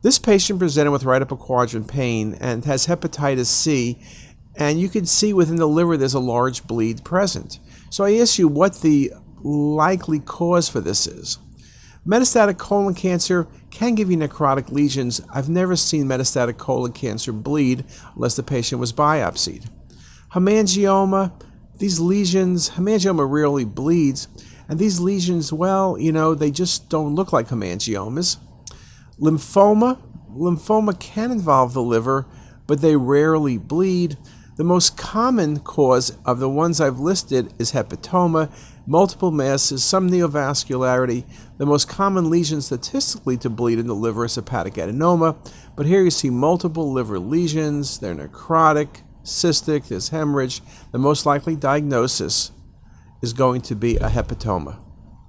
This patient presented with right upper quadrant pain and has hepatitis C, and you can see within the liver there's a large bleed present. So I ask you what the likely cause for this is. Metastatic colon cancer can give you necrotic lesions. I've never seen metastatic colon cancer bleed unless the patient was biopsied. Hemangioma, these lesions, hemangioma rarely bleeds, and these lesions, well, you know, they just don't look like hemangiomas. Lymphoma, lymphoma can involve the liver, but they rarely bleed. The most common cause of the ones I've listed is hepatoma, multiple masses, some neovascularity. The most common lesion statistically to bleed in the liver is hepatic adenoma, but here you see multiple liver lesions. They're necrotic, cystic, there's hemorrhage. The most likely diagnosis is going to be a hepatoma.